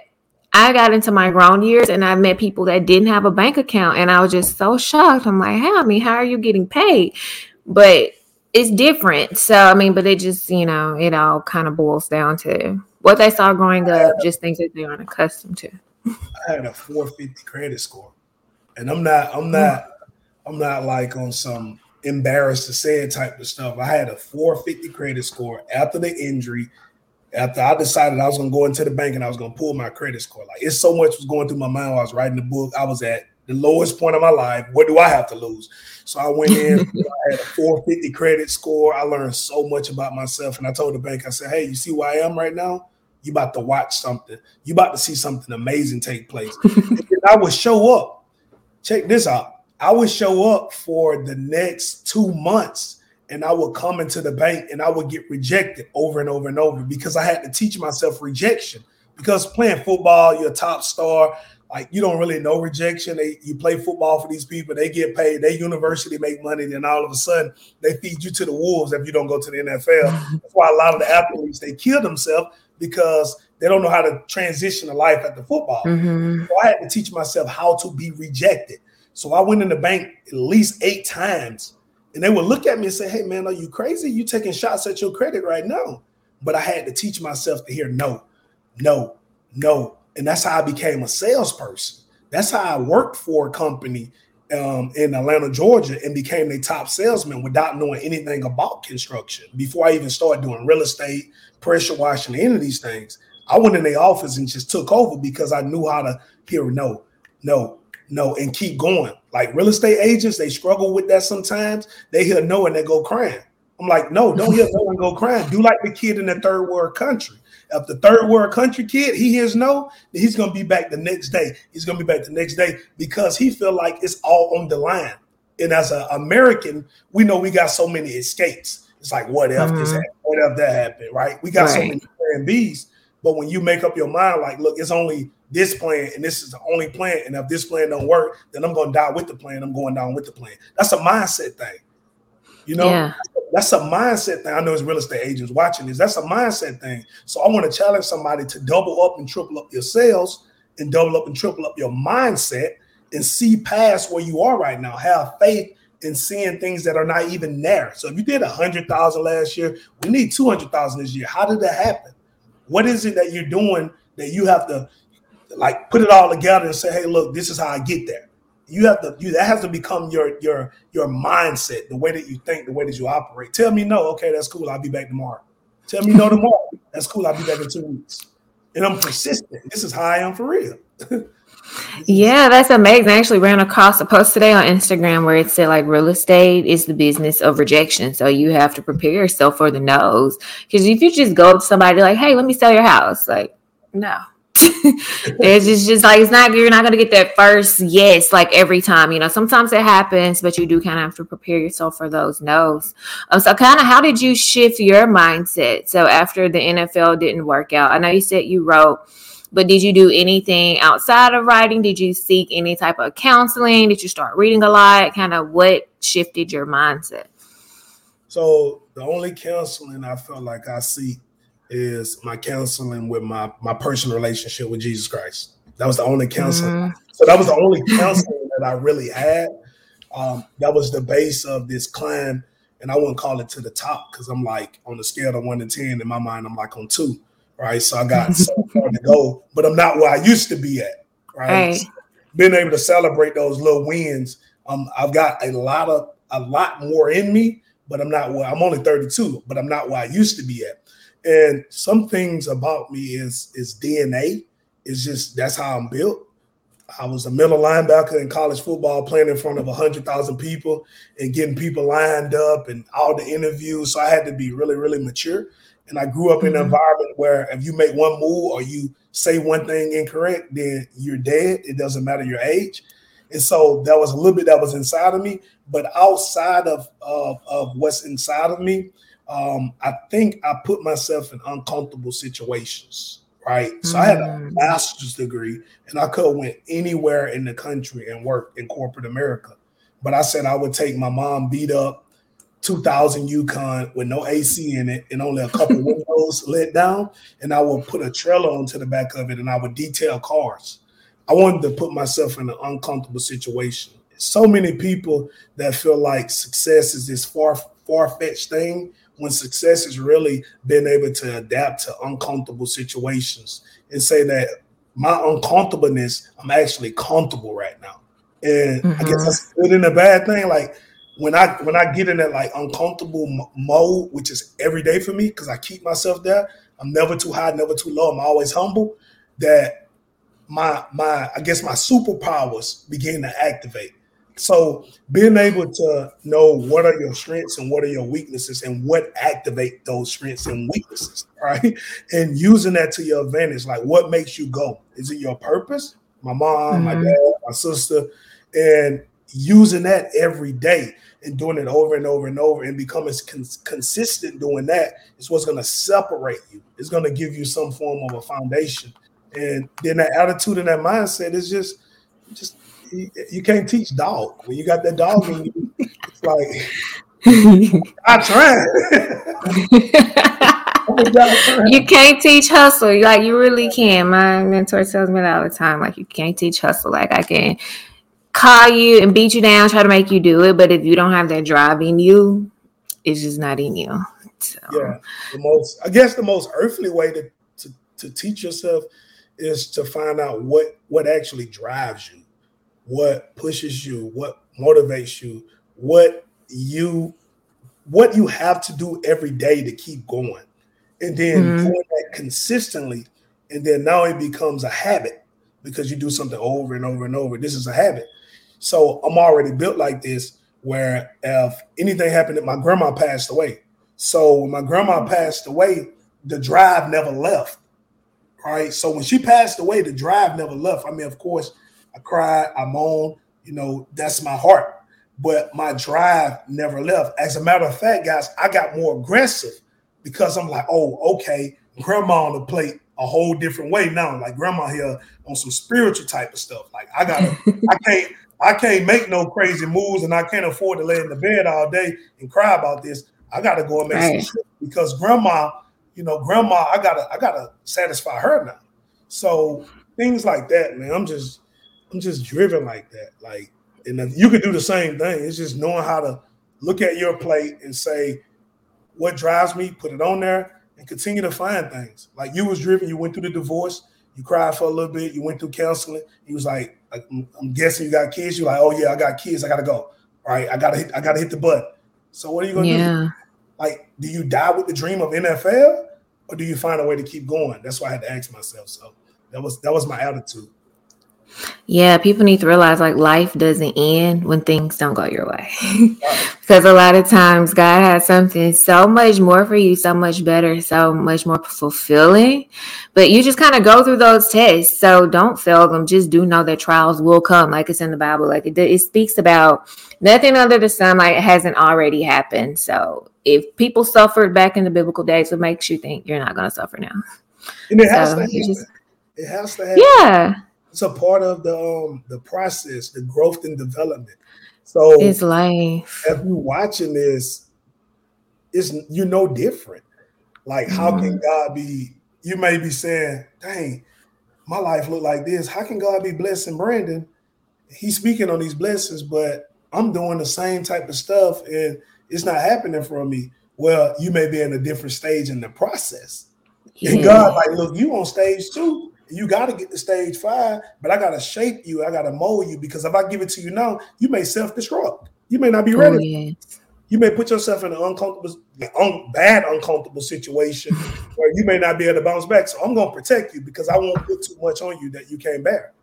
I got into my grown years and I met people that didn't have a bank account, and I was just so shocked. I'm like, "How? I mean, how are you getting paid?" But it's different. So I mean, but it just you know it all kind of boils down to what they saw growing up, just things that they aren't accustomed to. I had a 450 credit score, and I'm not I'm not I'm not like on some embarrassed to say it type of stuff. I had a 450 credit score after the injury. After I decided I was gonna go into the bank and I was gonna pull my credit score, like it's so much was going through my mind while I was writing the book. I was at the lowest point of my life. What do I have to lose? So I went in, I had a 450 credit score. I learned so much about myself. And I told the bank, I said, Hey, you see where I am right now? You about to watch something. You about to see something amazing take place. I would show up. Check this out. I would show up for the next two months and I would come into the bank and I would get rejected over and over and over because I had to teach myself rejection. Because playing football, you're a top star, like you don't really know rejection. They you play football for these people, they get paid, they university make money, and then all of a sudden they feed you to the wolves if you don't go to the NFL. That's why a lot of the athletes they kill themselves because they don't know how to transition to life after the football. Mm-hmm. So I had to teach myself how to be rejected. So I went in the bank at least eight times, and they would look at me and say, "Hey man, are you crazy? You taking shots at your credit right now?" But I had to teach myself to hear no, no, no, and that's how I became a salesperson. That's how I worked for a company um, in Atlanta, Georgia, and became a top salesman without knowing anything about construction. Before I even started doing real estate, pressure washing, any of these things, I went in the office and just took over because I knew how to hear no, no, no, and keep going. Like real estate agents, they struggle with that sometimes. They hear no and they go crying. I'm like, no, don't hear no and go crying. Do like the kid in the third world country. If the third world country kid, he hears no, he's gonna be back the next day. He's gonna be back the next day because he feel like it's all on the line. And as an American, we know we got so many escapes. It's like, what if mm-hmm. this happened? What if that happened? Right? We got right. so many plan Bs. But when you make up your mind, like, look, it's only this plan, and this is the only plan. And if this plan don't work, then I'm gonna die with the plan. I'm going down with the plan. That's a mindset thing. You know, yeah. that's a mindset thing. I know it's real estate agents watching this. That's a mindset thing. So I want to challenge somebody to double up and triple up your sales and double up and triple up your mindset and see past where you are right now. Have faith in seeing things that are not even there. So if you did a hundred thousand last year, we need two hundred thousand this year. How did that happen? What is it that you're doing that you have to like put it all together and say, hey, look, this is how I get there you have to you that has to become your your your mindset, the way that you think, the way that you operate. Tell me no, okay, that's cool. I'll be back tomorrow. Tell me no tomorrow. That's cool. I'll be back in two weeks. And I'm persistent. This is how I am for real. yeah, that's amazing. I actually ran across a post today on Instagram where it said like real estate is the business of rejection. So you have to prepare yourself for the no's. Because if you just go up to somebody like, hey, let me sell your house, like, no it's just, just like it's not you're not gonna get that first yes like every time you know sometimes it happens but you do kind of have to prepare yourself for those no's um, so kind of how did you shift your mindset so after the nfl didn't work out i know you said you wrote but did you do anything outside of writing did you seek any type of counseling did you start reading a lot kind of what shifted your mindset so the only counseling i felt like i seek is my counseling with my my personal relationship with Jesus Christ. That was the only counseling. Mm-hmm. So that was the only counseling that I really had. Um, that was the base of this climb, and I wouldn't call it to the top because I'm like on the scale of one to ten in my mind, I'm like on two, right? So I got so far to go, but I'm not where I used to be at, right? right. So being able to celebrate those little wins, um, I've got a lot of a lot more in me, but I'm not where I'm only 32, but I'm not where I used to be at. And some things about me is is DNA. It's just that's how I'm built. I was a middle linebacker in college football, playing in front of hundred thousand people and getting people lined up and all the interviews. So I had to be really, really mature. And I grew up mm-hmm. in an mm-hmm. environment where if you make one move or you say one thing incorrect, then you're dead. It doesn't matter your age. And so that was a little bit that was inside of me. But outside of, of, of what's inside of me, um, I think I put myself in uncomfortable situations, right? So mm. I had a mm. master's degree and I could have went anywhere in the country and work in corporate America. But I said I would take my mom beat up 2000 Yukon with no AC in it and only a couple windows let down. And I would put a trailer onto the back of it and I would detail cars. I wanted to put myself in an uncomfortable situation. So many people that feel like success is this far far fetched thing when success is really being able to adapt to uncomfortable situations and say that my uncomfortableness, I'm actually comfortable right now. And mm-hmm. I guess mm-hmm. that's good and a bad thing. Like when I when I get in that like uncomfortable mode, which is every day for me, because I keep myself there. I'm never too high, never too low. I'm always humble. That my my I guess my superpowers begin to activate. So being able to know what are your strengths and what are your weaknesses and what activate those strengths and weaknesses, right? And using that to your advantage, like what makes you go? Is it your purpose? My mom, mm-hmm. my dad, my sister, and using that every day and doing it over and over and over and becoming cons- consistent doing that is what's going to separate you. It's going to give you some form of a foundation And then that attitude and that mindset is just, just you, you can't teach dog. When you got that dog in you, it's like I try. you can't teach hustle. Like you really can. My mentor tells me that all the time. Like you can't teach hustle. Like I can call you and beat you down, try to make you do it, but if you don't have that drive in you, it's just not in you. So. Yeah, the most I guess the most earthly way to, to to teach yourself is to find out what what actually drives you, what pushes you, what motivates you, what you what you have to do every day to keep going. And then mm-hmm. doing that consistently, and then now it becomes a habit because you do something over and over and over. This is a habit. So I'm already built like this where if anything happened, that my grandma passed away. So when my grandma mm-hmm. passed away, the drive never left. Right. So when she passed away, the drive never left. I mean, of course, I cried, I moaned, you know, that's my heart. But my drive never left. As a matter of fact, guys, I got more aggressive because I'm like, oh, okay, grandma on the plate a whole different way now. Like grandma here on some spiritual type of stuff. Like I gotta, I can't, I can't make no crazy moves and I can't afford to lay in the bed all day and cry about this. I gotta go and make right. some shit because grandma, you know, grandma, I gotta, I gotta satisfy her now. So things like that, man. I'm just, I'm just driven like that. Like, and you could do the same thing. It's just knowing how to look at your plate and say, what drives me, put it on there, and continue to find things. Like you was driven, you went through the divorce, you cried for a little bit, you went through counseling. you was like, like I'm guessing you got kids. You're like, oh yeah, I got kids. I gotta go. All right, I gotta hit, I gotta hit the button. So what are you gonna yeah. do? Like, do you die with the dream of NFL, or do you find a way to keep going? That's why I had to ask myself. So that was that was my attitude. Yeah, people need to realize like life doesn't end when things don't go your way. because a lot of times God has something so much more for you, so much better, so much more fulfilling. But you just kind of go through those tests. So don't fail them. Just do know that trials will come, like it's in the Bible. Like it, it speaks about nothing under the sun like it hasn't already happened. So if people suffered back in the biblical days, what makes you think you're not going to suffer now? And it has so to just, it has to happen. Yeah it's a part of the um the process, the growth and development. So it's life. If you're watching this, it's you know different. Like, mm-hmm. how can God be? You may be saying, "Dang, my life look like this. How can God be blessing Brandon? He's speaking on these blessings, but I'm doing the same type of stuff, and it's not happening for me." Well, you may be in a different stage in the process. Yeah. And God, like, look, you on stage two you got to get to stage five, but I got to shape you. I got to mold you because if I give it to you now, you may self destruct. You may not be ready. Oh, yes. You may put yourself in an uncomfortable, un- bad, uncomfortable situation where you may not be able to bounce back. So I'm going to protect you because I won't put too much on you that you can't bear.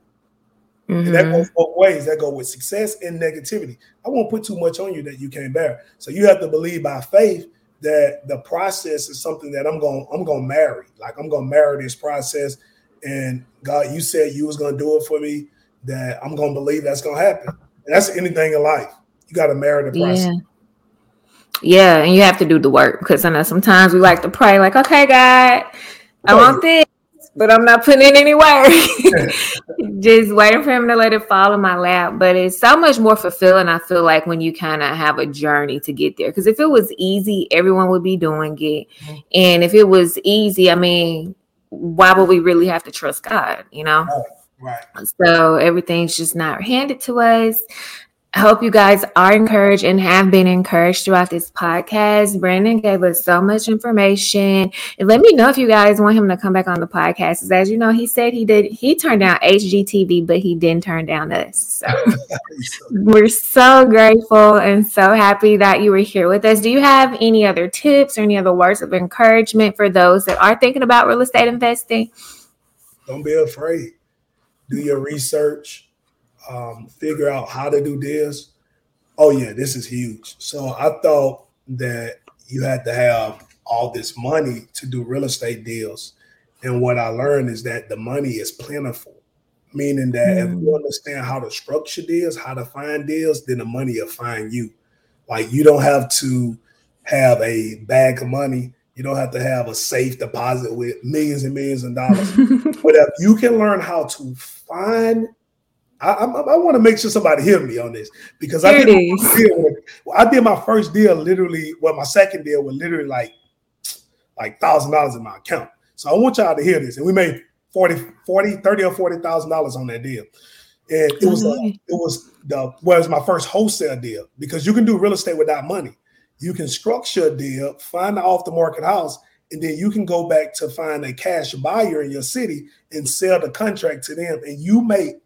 Mm-hmm. And that mm-hmm. goes both ways. That go with success and negativity. I won't put too much on you that you can't bear. So you have to believe by faith that the process is something that I'm going I'm going to marry. Like I'm going to marry this process and God, you said you was gonna do it for me, that I'm gonna believe that's gonna happen. And that's anything in life. You gotta marry the process. Yeah. Yeah, and you have to do the work because I know sometimes we like to pray, like, okay, God, I want this, but I'm not putting in any work. Just waiting for him to let it fall in my lap. But it's so much more fulfilling, I feel like, when you kind of have a journey to get there. Because if it was easy, everyone would be doing it. Mm-hmm. And if it was easy, I mean, why would we really have to trust God? You know? Right. So everything's just not handed to us. I hope you guys are encouraged and have been encouraged throughout this podcast. Brandon gave us so much information. And let me know if you guys want him to come back on the podcast. As you know, he said he did, he turned down HGTV, but he didn't turn down us. So we're so grateful and so happy that you were here with us. Do you have any other tips or any other words of encouragement for those that are thinking about real estate investing? Don't be afraid. Do your research um, figure out how to do this. Oh yeah, this is huge. So I thought that you had to have all this money to do real estate deals, and what I learned is that the money is plentiful. Meaning that mm. if you understand how to structure deals, how to find deals, then the money will find you. Like you don't have to have a bag of money. You don't have to have a safe deposit with millions and millions of dollars. but if you can learn how to find, I, I, I want to make sure somebody hear me on this because I did, with, I did my first deal literally, well, my second deal was literally like like thousand dollars in my account. So I want y'all to hear this. And we made 40, 40 30 or forty thousand dollars on that deal. And it was mm-hmm. it was the well, it was my first wholesale deal because you can do real estate without money. You can structure a deal, find the off the market house, and then you can go back to find a cash buyer in your city and sell the contract to them. And you make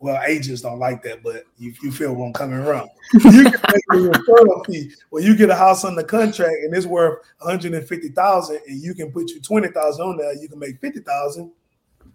well, agents don't like that, but you, you feel what I'm coming around. You can make a referral fee where you get a house on the contract and it's worth 150,000 and you can put you 20,000 on there, you can make 50,000.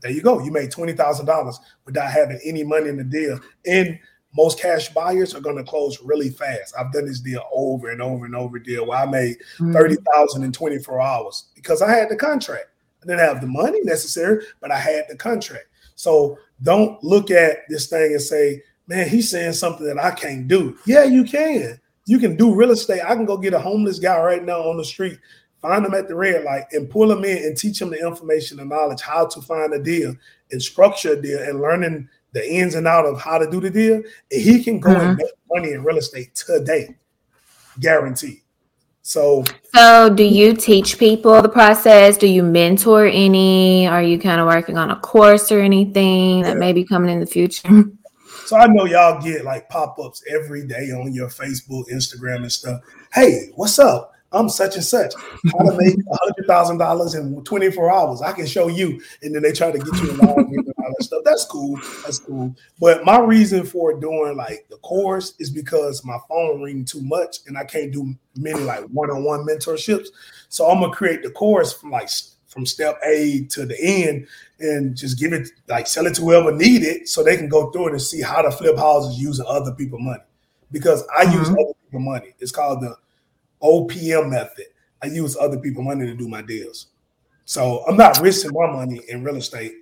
There you go. You made $20,000 without having any money in the deal. And most cash buyers are going to close really fast. I've done this deal over and over and over deal where I made mm-hmm. 30,000 in 24 hours because I had the contract. I didn't have the money necessary, but I had the contract. So don't look at this thing and say, man, he's saying something that I can't do. Yeah, you can. You can do real estate. I can go get a homeless guy right now on the street, find him at the red light, and pull him in and teach him the information and knowledge how to find a deal and structure a deal and learning the ins and out of how to do the deal. And he can go and mm-hmm. make money in real estate today, guaranteed. So, so do you teach people the process? Do you mentor any? Are you kind of working on a course or anything that may be coming in the future? So I know y'all get like pop-ups every day on your Facebook, Instagram, and stuff. Hey, what's up? I'm such and such. How to make hundred thousand dollars in 24 hours. I can show you. And then they try to get you involved in all that stuff. That's cool. That's cool. But my reason for doing like the course is because my phone ring too much and I can't do many like one-on-one mentorships. So I'm gonna create the course from like from step A to the end and just give it like sell it to whoever need it so they can go through it and see how to flip houses using other people money. Because I mm-hmm. use other people money. It's called the OPM method. I use other people money to do my deals. So I'm not risking my money in real estate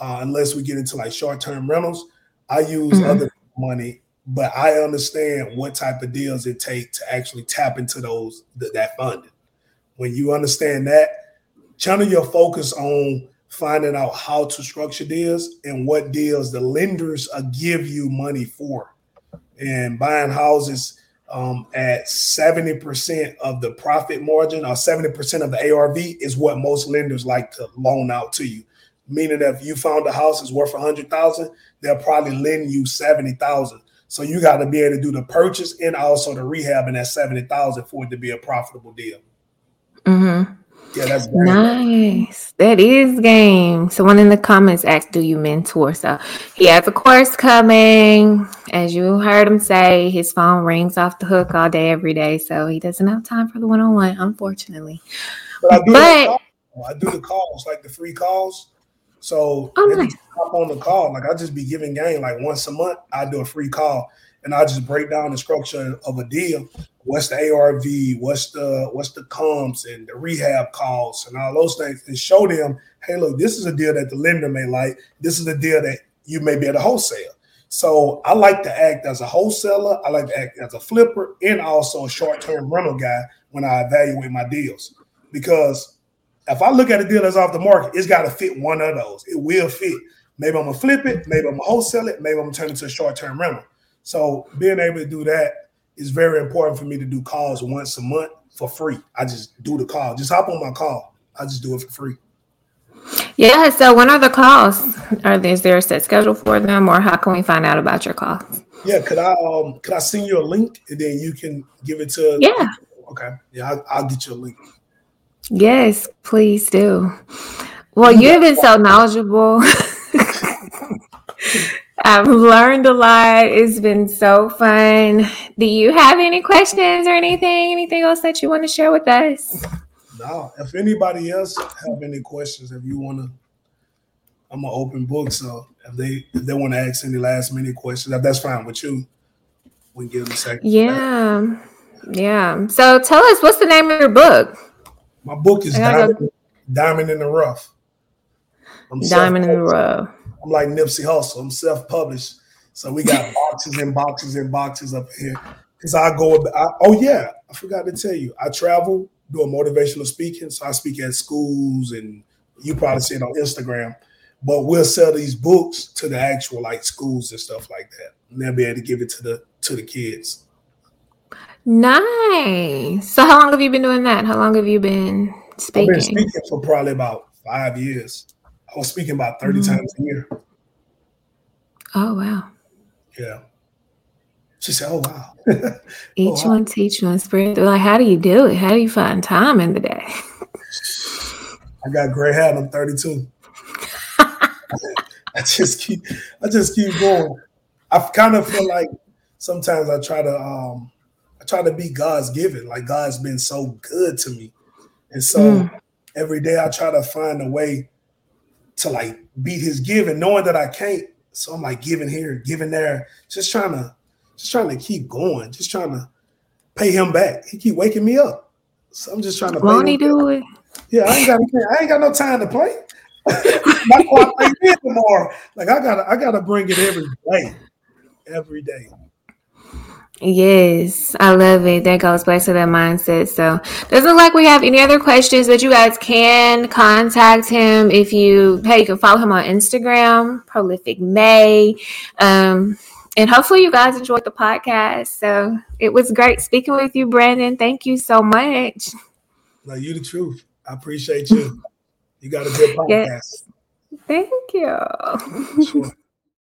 uh, unless we get into like short term rentals. I use mm-hmm. other money, but I understand what type of deals it takes to actually tap into those th- that funding. When you understand that, channel your focus on finding out how to structure deals and what deals the lenders uh, give you money for. And buying houses um, at 70% of the profit margin or 70% of the ARV is what most lenders like to loan out to you. Meaning that if you found a house is worth 100,000, they'll probably lend you 70,000. So you got to be able to do the purchase and also the rehab in that 70,000 for it to be a profitable deal. Mm-hmm. Yeah, that's game. nice. That is game. Someone in the comments asked, "Do you mentor?" So he has a course coming. As you heard him say, his phone rings off the hook all day, every day. So he doesn't have time for the one-on-one, unfortunately. But I do, but, the, I do the calls, like the free calls. So oh, nice. on the call. Like I just be giving game like once a month. I do a free call and I just break down the structure of a deal. What's the ARV? What's the what's the comps and the rehab costs and all those things, and show them, hey, look, this is a deal that the lender may like. This is a deal that you may be at a wholesale. So I like to act as a wholesaler. I like to act as a flipper and also a short-term rental guy when I evaluate my deals. Because if I look at a deal that's off the market, it's got to fit one of those. It will fit. Maybe I'm gonna flip it. Maybe I'm gonna wholesale it. Maybe I'm gonna turn it to a short-term rental. So being able to do that is very important for me to do calls once a month for free. I just do the call. Just hop on my call. I just do it for free. Yeah. So when are the calls? Are there, is there a set schedule for them, or how can we find out about your calls? Yeah. Could I um could I send you a link and then you can give it to? Yeah. Okay. Yeah. I'll, I'll get you a link. Yes, please do. Well, you've been so knowledgeable. I've learned a lot. It's been so fun. Do you have any questions or anything? Anything else that you want to share with us? No. If anybody else have any questions, if you want to, I'm an open book. So if they if they want to ask any last minute questions, if that's fine with you, we can give them a second. Yeah. Yeah. So tell us what's the name of your book? My book is Diamond, Diamond in the Rough. Diamond in the Rough. I'm like Nipsey Hussle. I'm self-published, so we got boxes and boxes and boxes up here. Because I go, I, oh yeah, I forgot to tell you, I travel doing motivational speaking. So I speak at schools, and you probably see it on Instagram. But we'll sell these books to the actual like schools and stuff like that, and they'll be able to give it to the to the kids. Nice. So how long have you been doing that? How long have you been speaking? I've been speaking for probably about five years. I was speaking about 30 mm-hmm. times a year. Oh wow. Yeah. She said, "Oh wow." Each oh, wow. one teach one spirit. They're like, how do you do it? How do you find time in the day? I got gray hair. I'm 32. I just keep, I just keep going. I kind of feel like sometimes I try to, um, I try to be God's given. Like God's been so good to me, and so mm. every day I try to find a way to like beat His giving, knowing that I can't. So I'm like giving here, giving there, just trying to just trying to keep going, just trying to pay him back. He keep waking me up, so I'm just trying to. Won't he do it? Yeah, I ain't got. I ain't got no time to play. Play tomorrow. Like I gotta, I gotta bring it every day, every day. Yes, I love it. That goes back to that mindset. So, doesn't look like we have any other questions, but you guys can contact him if you. Hey, you can follow him on Instagram, Prolific May. Um, and hopefully you guys enjoyed the podcast. So it was great speaking with you, Brandon. Thank you so much. No, you the truth. I appreciate you. You got a good podcast. Yes. Thank you. Sure.